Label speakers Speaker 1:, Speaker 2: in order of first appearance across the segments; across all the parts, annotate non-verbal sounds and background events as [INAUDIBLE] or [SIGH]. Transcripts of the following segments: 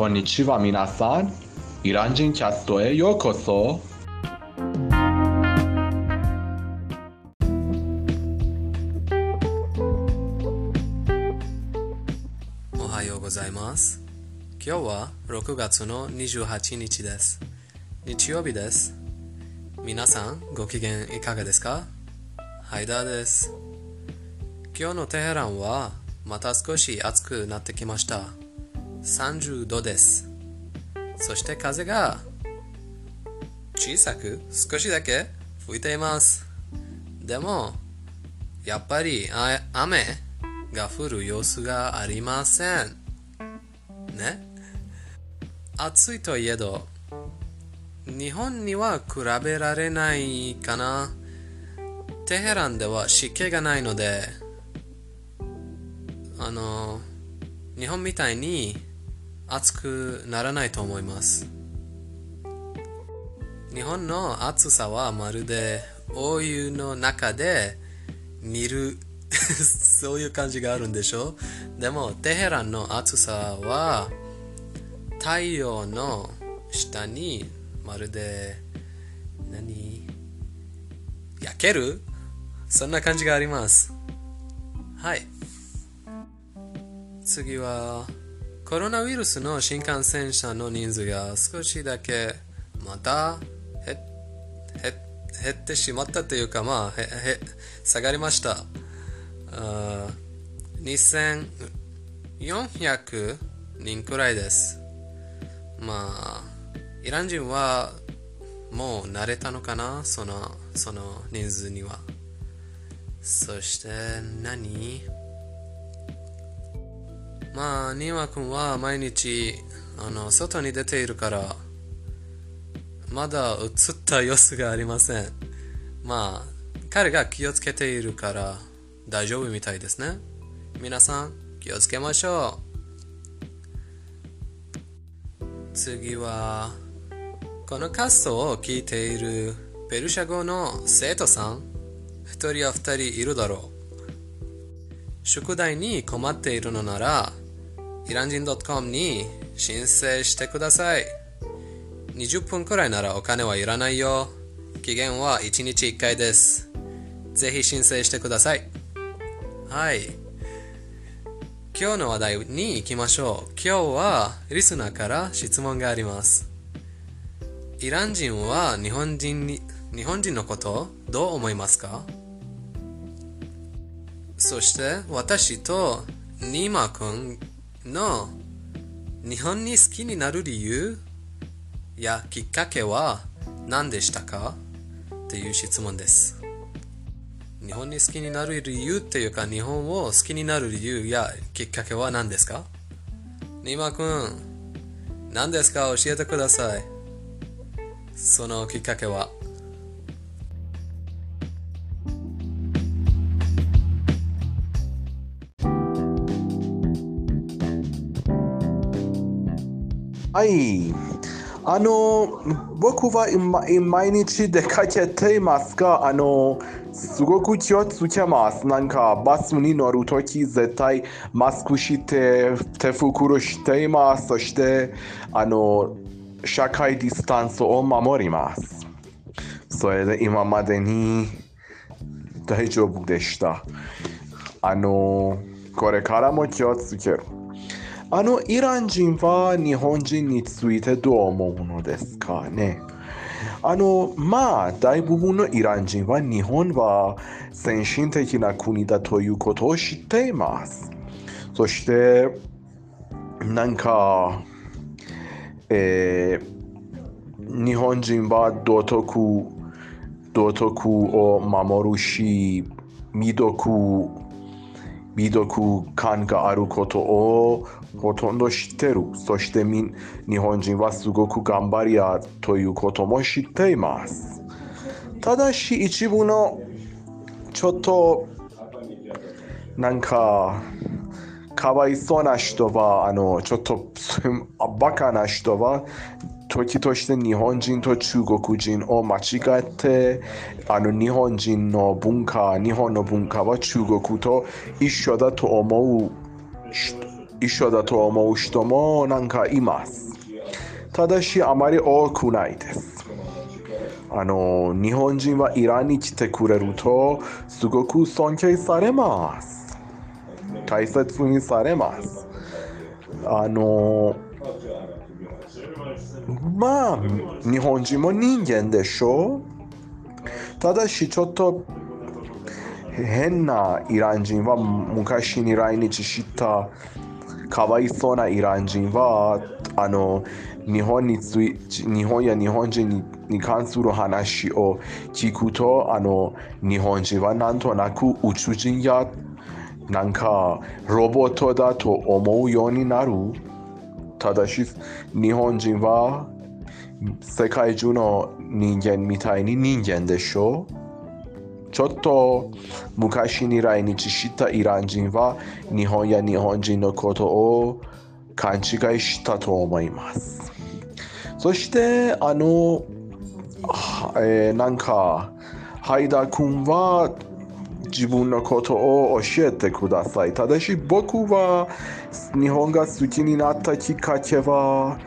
Speaker 1: こんにちは皆さん。イラン人キャストへようこそ。
Speaker 2: おはようございます。今日は6月の28日です。日曜日です。皆さんご機嫌いかがですかハイダーです。今日のテヘランはまた少し暑くなってきました。30度です。そして風が小さく少しだけ吹いています。でも、やっぱり雨が降る様子がありません。ね？暑いといえど、日本には比べられないかな。テヘランでは湿気がないので、あの、日本みたいに暑くならないと思います。日本の暑さはまるでお湯の中で煮る [LAUGHS] そういう感じがあるんでしょ？でもテヘランの暑さは太陽の下にまるで何？焼ける？そんな感じがあります。はい。次はコロナウイルスの新感染者の人数が少しだけまた減ってしまったというかまあへへ下がりました。あ2400人くらいです。まあイラン人はもう慣れたのかなそのその人数には。そして何？まあ、ニーマ君は毎日あの外に出ているからまだ映った様子がありません。まあ彼が気をつけているから大丈夫みたいですね。皆さん気をつけましょう。次はこのカストを聞いているペルシャ語の生徒さん。一人や二人いるだろう。宿題に困っているのなら、イラン人 .com に申請してください。20分くらいならお金はいらないよ。期限は1日1回です。ぜひ申請してください。はい。今日の話題に行きましょう。今日はリスナーから質問があります。イラン人は日本人に日本人のことどう思いますか？そして私とニーマくんの日本に好きになる理由？やきっかけは何でしたか？っていう質問です。日本に好きになる理由っていうか日本を好きになる理由やきっかけは何ですか？ニーマくん何ですか？教えてください。そのきっかけは。
Speaker 1: はい。あの、僕は今毎日出かけていますが、あの、すごく気をつけます。なんかバスに乗るとき絶対マスクして手袋しています。そして、あの、社会ディスタンスを守ります。それで今までに大丈夫でした。あの、これからも気をつける。あのイラン人は日本人についてどう思うのですかね？あのまあ大部分のイラン人は日本は先進的な国だということを知っています。そしてなんか、えー日本人は道徳道徳を守るし未読未読感があることをほとんど知ってる。そしてみ日本人はすごく頑張り屋ということも知っています。ただし一部のちょっとなんかかわいそうな人はあのちょっとバカな人は時として日本人と中国人を間違ってあの日本人の文化日本の文化は中国と一緒だと思う一緒だと思う人もなんかいます。ただしあまり多くないです。あの日本人はイランに来てくれるとすごく尊敬されます。大切にされます。あのまあ日本人も人間でしょう。ただしちょっと変なイラン人は昔に来日したかわいそうなイラン人はあの日本につい日本や日本人にに関する話を聞くとあの日本人はなんとなく宇宙人やなんかロボットだと思うようになるただし日本人は世界中の人間みたいに人間でしょちょっと昔に来日したイラン人は日本や日本人のことを勘違いしたと思いますそしてあの、えー、なんかハイダ君は自分のことを教えてくださいただし僕は日本が好きになったきっかけは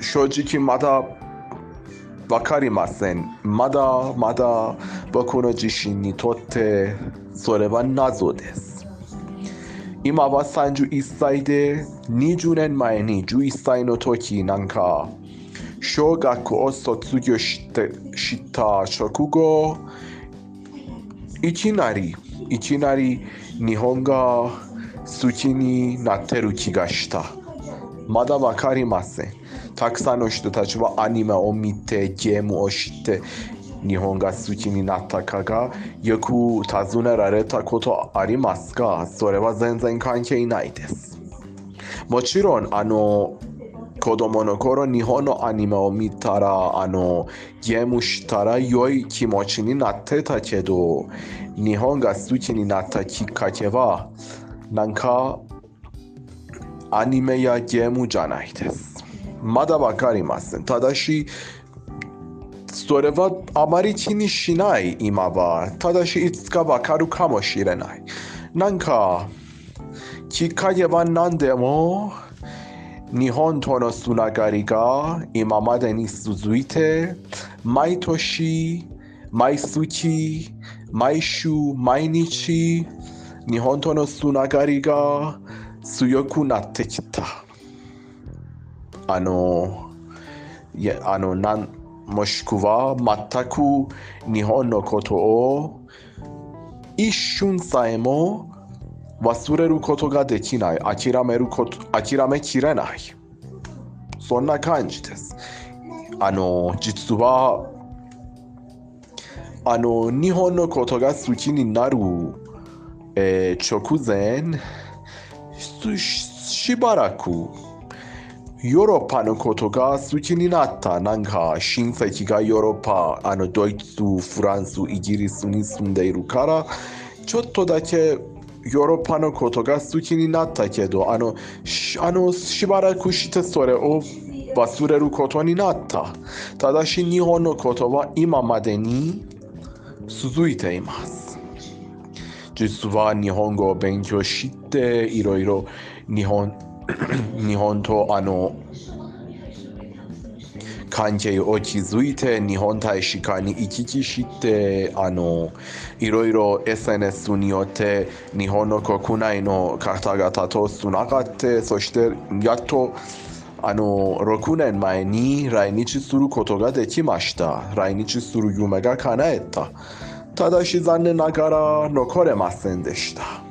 Speaker 1: 正直まだわかりません。まだまだ僕の自身にとってそれは謎です。今は31歳で20年前に11歳の時なんか小学校を卒業してした直後いきなりいきなり日本が好きになってる気がした。まだわかりません。たくさんの人たちはアニメを見てゲームをして日本が好きになったかがよく尋ねられたことありますがそれは全然関係ないです。もちろんあの子供の頃日本のアニメを見たらあのゲームしたら良い気持ちになってたけど日本が好きになったきっかけはなんかアニメやゲームじゃないです。まだわかりません。ただしそれはあまり気にしない今は。ただしいつかわかるかもしれない。なんかきっかけは何でも日本とのつながりが今までに続いて毎年毎月毎週毎日日本とのつながりが強くなってきた。あのいやあのなんもしくは全く日本のことを一瞬さえも忘れることができない諦めること諦めきれない。そんな感じです。あの実はあの日本のことが好きになる、えー、直前しばらくヨーロッパのことが好きになった。なんか親戚がヨーロッパあのドイツフランスイギリスに住んでいるからちょっとだけヨーロッパのことが好きになったけどあのあのしばらくしてそれを忘れることになった。ただし日本のことは今までに続いています。実は日本語を勉強していろいろ日本 [COUGHS] 日本とあの関係を築いて日本大使館に行き来してあのいろいろ SNS によって日本の国内の方々とつながってそしてやっとあの6年前に来日することができました来日する夢が叶えたただし残念ながら残れませんでした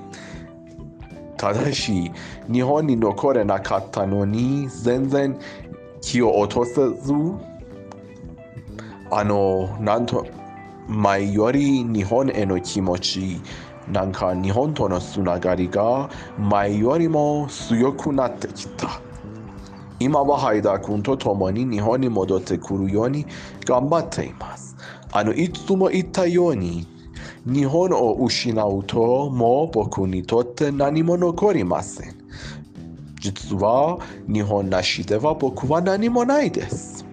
Speaker 1: ただし日本に残れなかったのに全然気を落とせずあのなんと前より日本への気持ちなんか日本とのつながりが前よりも強くなってきた今はハイダー君と共に日本に戻ってくるように頑張っていますあのいつも言ったように日本を失うともう僕にとって何も残りません実は日本なしでは僕は何もないです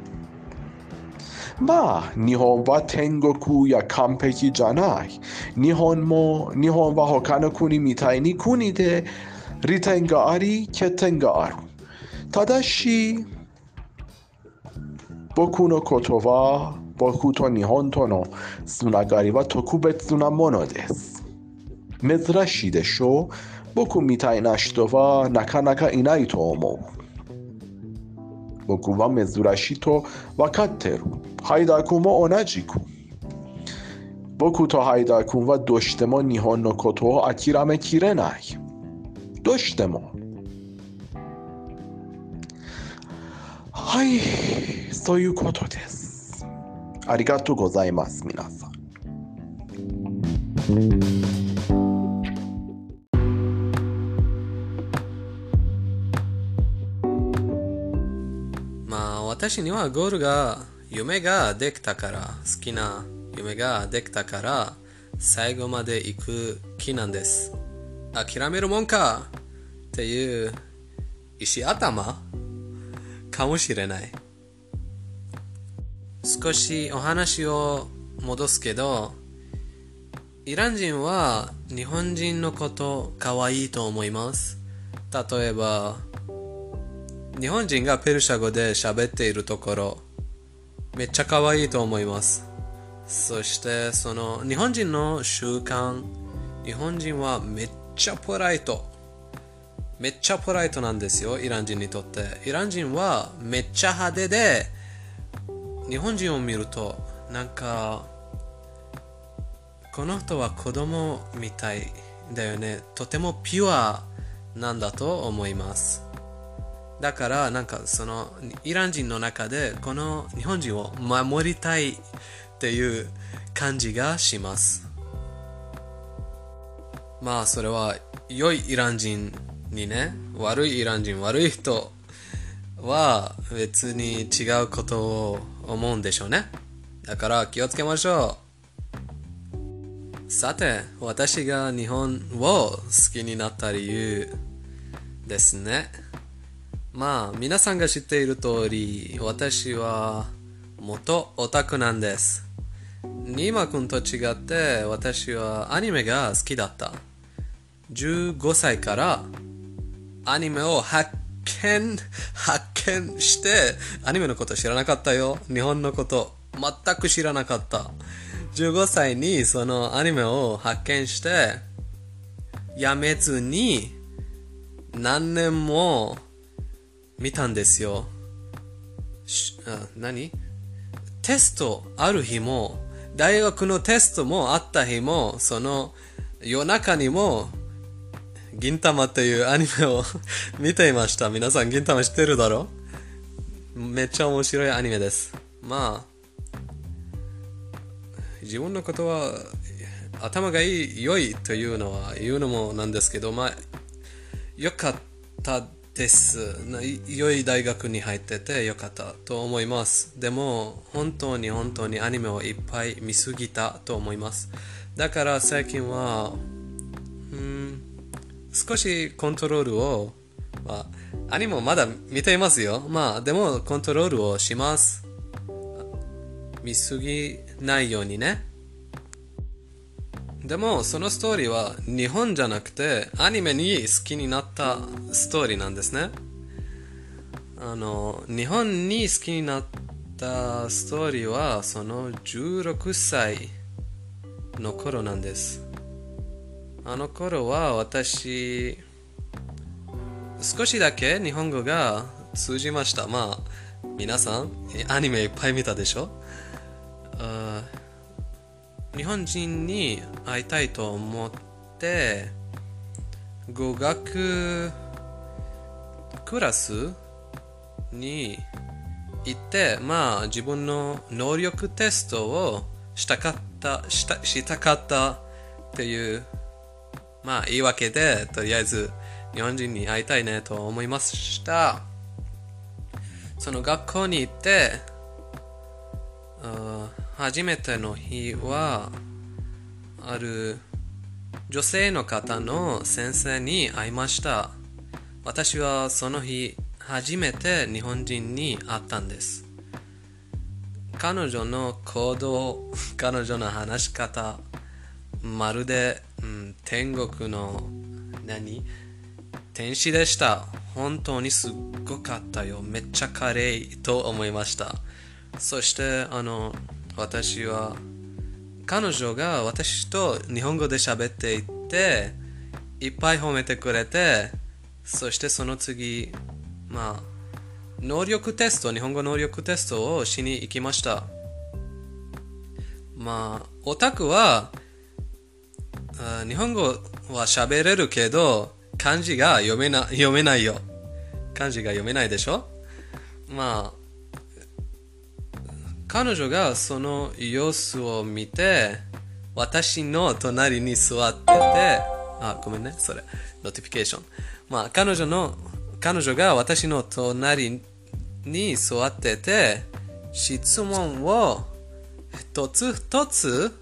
Speaker 1: まあ日本は天国や完璧じゃない日本も日本は他の国みたいに国で利点があり欠点があるただし僕のことは僕と日本とのつながりは特別なものです珍しいでしょう僕みたいな人はなかなかいないと思う僕は珍しいと分かってるハイダー君も同じく僕とハイダー君はどうしても日本のことを諦めきれないどうしてもはいそういうことですありがとうございます皆さん
Speaker 2: 私にはゴールが夢ができたから好きな夢ができたから最後まで行く気なんです。諦めるもんかっていう石頭？かもしれない。少しお話を戻すけどイラン人は日本人のこと可愛いと思います。例えば日本人がペルシャ語で喋っているところめっちゃ可愛いと思います。そしてその日本人の習慣日本人はめっちゃポライト。めっちゃポライトなんですよイラン人にとって。イラン人はめっちゃ派手で日本人を見るとなんかこの人は子供みたいだよね。とてもピュアなんだと思います。だからなんかそのイラン人の中でこの日本人を守りたいっていう感じがします。まあそれは良いイラン人にね悪いイラン人悪い人は別に違うことを思うんでしょうね。だから気をつけましょう。さて私が日本を好きになった理由ですね。まあ皆さんが知っている通り私は元オタクなんです。ニーマ君と違って私はアニメが好きだった。15歳からアニメを発見発見してアニメのこと知らなかったよ。日本のこと全く知らなかった。15歳にそのアニメを発見してやめずに何年も見たんですよあ何？テストある日も大学のテストもあった日もその夜中にも銀玉っていうアニメを [LAUGHS] 見ていました。皆さん銀玉知ってるだろめっちゃ面白いアニメです。まあ、自分のことは頭がいい、良いというのは言うのもなんですけど、まあ、良かったです。良い大学に入ってて良かったと思います。でも、本当に本当にアニメをいっぱい見すぎたと思います。だから最近は、うん少しコントロールを、まあ、アニメもまだ見ていますよ。まあ、でもコントロールをします。見すぎないようにね。でも、そのストーリーは日本じゃなくて、アニメに好きになったストーリーなんですね。あの、日本に好きになったストーリーは、その16歳の頃なんです。あの頃は私、少しだけ日本語が通じました。まあ、皆さん、アニメいっぱい見たでしょ？日本人に会いたいと思って、語学クラスに行って、まあ自分の能力テストをしたかった、したしたかったっていうまあ言い訳で、とりあえず日本人に会いたいねと思いました。その学校に行って、初めての日は、ある女性の方の先生に会いました。私はその日、初めて日本人に会ったんです。彼女の行動、[LAUGHS] 彼女の話し方、まるで、うん、天国の何？天使でした。本当にすっごかったよ。めっちゃカレーと思いました。そして、あの、私は、彼女が私と日本語で喋っていて、いっぱい褒めてくれて、そしてその次、まあ、能力テスト、日本語能力テストをしに行きました。まあ、オタクは、日本語は喋れるけど、漢字が読めな読めないよ。漢字が読めないでしょ？まあ、彼女がその様子を見て、私の隣に座ってて、あ、ごめんね、それ、 notification。まあ、彼女の、彼女が私の隣に座ってて、質問を一つ一つ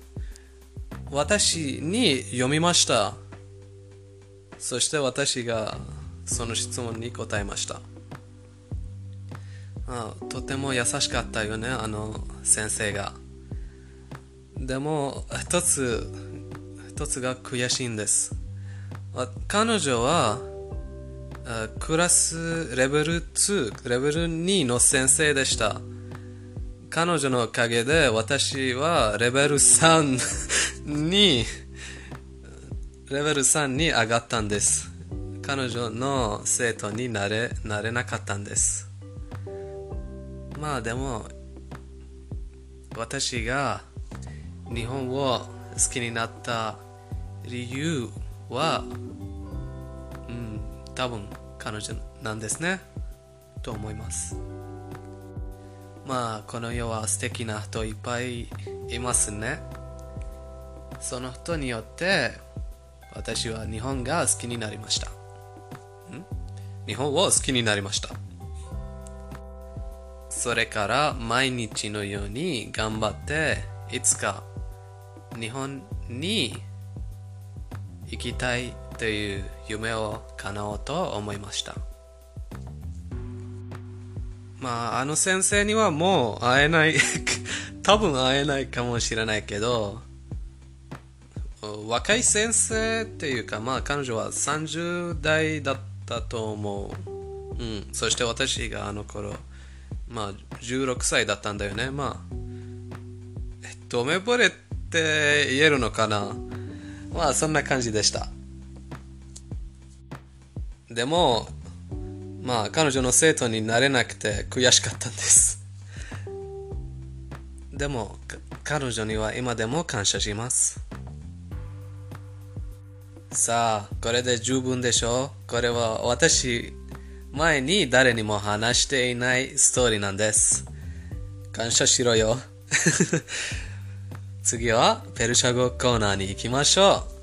Speaker 2: 私に読みました。そして私がその質問に答えました。あとても優しかったよね、あの先生が。でも、一つ、一つが悔しいんです。彼女は、クラスレベル2、レベル2の先生でした。彼女のおかげで私はレベル3 [LAUGHS] に、レベル3に上がったんです。彼女の生徒になれなれなかったんです。まあでも、私が日本を好きになった理由は、うん、多分彼女なんですね。と思います。まあ、この世は素敵な人いっぱいいますね。その人によって、私は日本が好きになりました。日本を好きになりました。それから毎日のように頑張って、いつか日本に行きたいという夢を叶おうと思いました。まあ、あの先生にはもう会えない、[LAUGHS] 多分会えないかもしれないけど、若い先生っていうか、まあ彼女は30代だったと思う。うん。そして私があの頃、まあ16歳だったんだよね。まあ、一目惚れって言えるのかなまあそんな感じでした。でも、まあ彼女の生徒になれなくて悔しかったんです。でも、彼女には今でも感謝します。さあ、これで十分でしょこれは私、前に誰にも話していないストーリーなんです。感謝しろよ。[LAUGHS] 次はペルシャ語コーナーに行きましょう。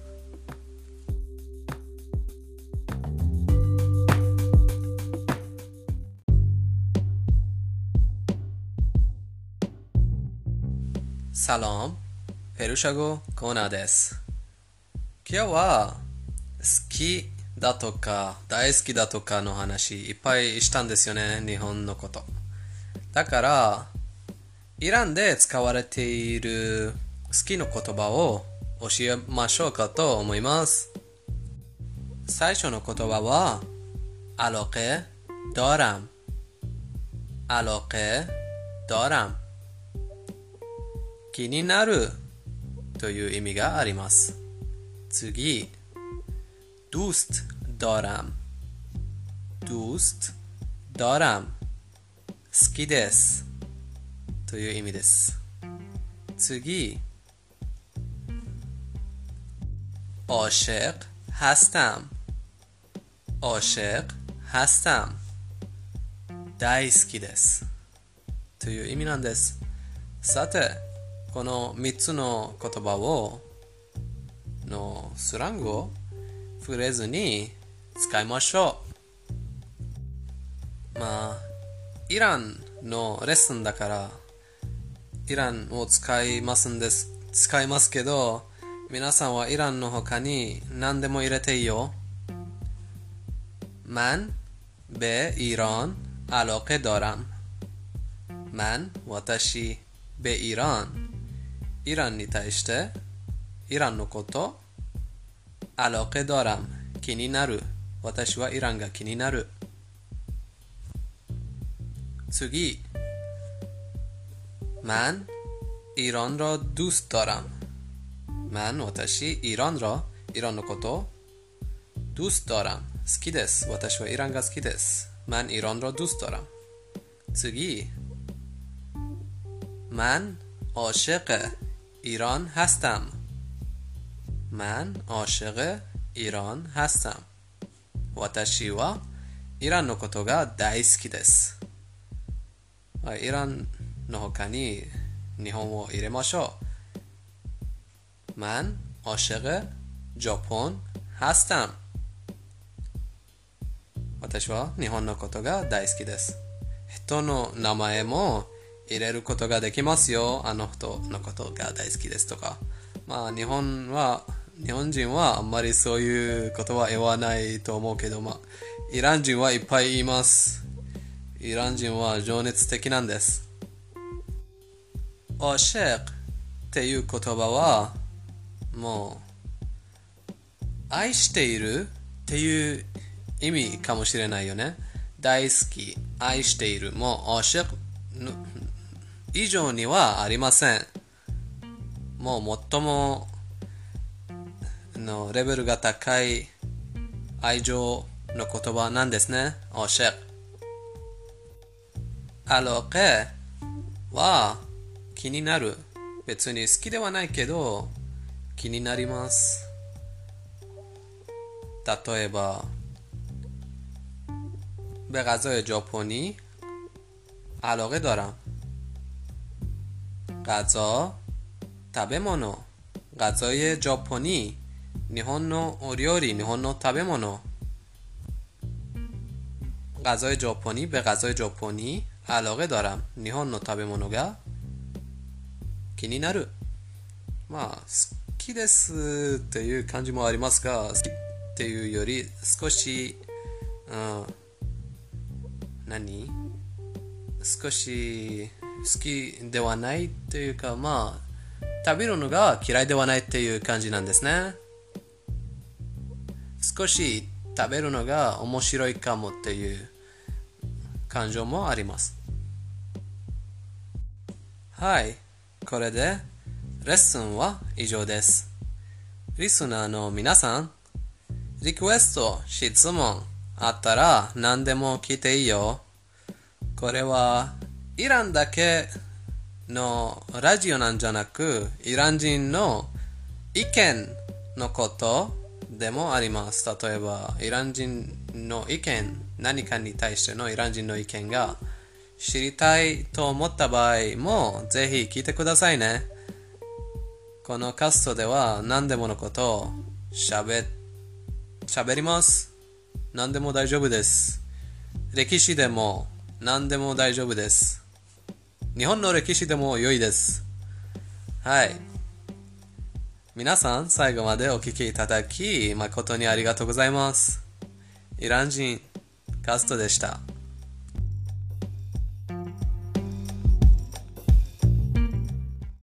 Speaker 2: サロン、ペルシャ語コーナーですだとか大好きだとかの話いっぱいしたんですよね、日本のこと。だから、イランで使われている好きの言葉を教えましょうかと思います。最初の言葉は、アロケドラム。アロケドラム。気になるという意味があります。次、دوست دارم دوست دارم 好きですという意味です。次、عاشق هستم عاشق هستم 大好きですという意味なんです。さて、この3つの言葉をのスラングを フレーズに使いましょう。まあ、イランのレッスンだから、イランを使いますんです、使いますけど、皆さんはイランの他に何でも入れていいよ。من به ایران علاقه دارم. من 私 به ایران イランに対してイランのこと علاقه دارم. کینی نرو. و تشوا ایرانگا کینی نرو. سوگی من ایران را دوست دارم. من واتشی ایران را ایران نکتو دوست دارم. سکیدس واتش و ایرانگا سکیدس. من ایران را دوست دارم. سوگی من عاشق ایران هستم. من عاشق ایران هستم. 私はイランのことが大好きです。イランの他に日本を入れましょう。من عاشق ژاپن هستم. 私は日本のことが大好きです。人の名前も入れることができますよ。あの人のことが大好きですとか。まあ日本は、 日本人はあんまりそういうことは言わないと思うけど、まあイラン人はいっぱいいます。イラン人は情熱的なんです。おシェクっていう言葉はもう愛しているっていう意味かもしれないよね。大好き、愛している。もうおシェク以上にはありません。もう最ものレベルが高い愛情の言葉なんですね。おシェク。アロケは気になる。別に好きではないけど気になります。例えば、به غذای ژاپنی علاقه دارم. غذا 食べ物غذای ژاپنی 日本のお料理日本の食べ物 غذای ژاپنی به غذای ژاپنی علاقه دارم 日本の食べ物が気になるまあ好きですっていう感じもありますが好きっていうより少し、うん、何少し好きではないっていうかまあ食べるのが嫌いではないっていう感じなんですね 少し食べるのが面白いかもっていう感情もあります。はい。これでレッスンは以上です。リスナーの皆さんリクエスト、質問あったら何でも聞いていいよ。これはイランだけのラジオなんじゃなくイラン人の意見のことでもあります。例えばイラン人の意見何かに対してのイラン人の意見が知りたいと思った場合もぜひ聞いてくださいね。このカストでは何でものことをしゃべります。何でも大丈夫です。歴史でも何でも大丈夫です。日本の歴史でも良いです。はい。皆さん最後までお聴きいただき誠にありがとうございます。イラン人ガストでした。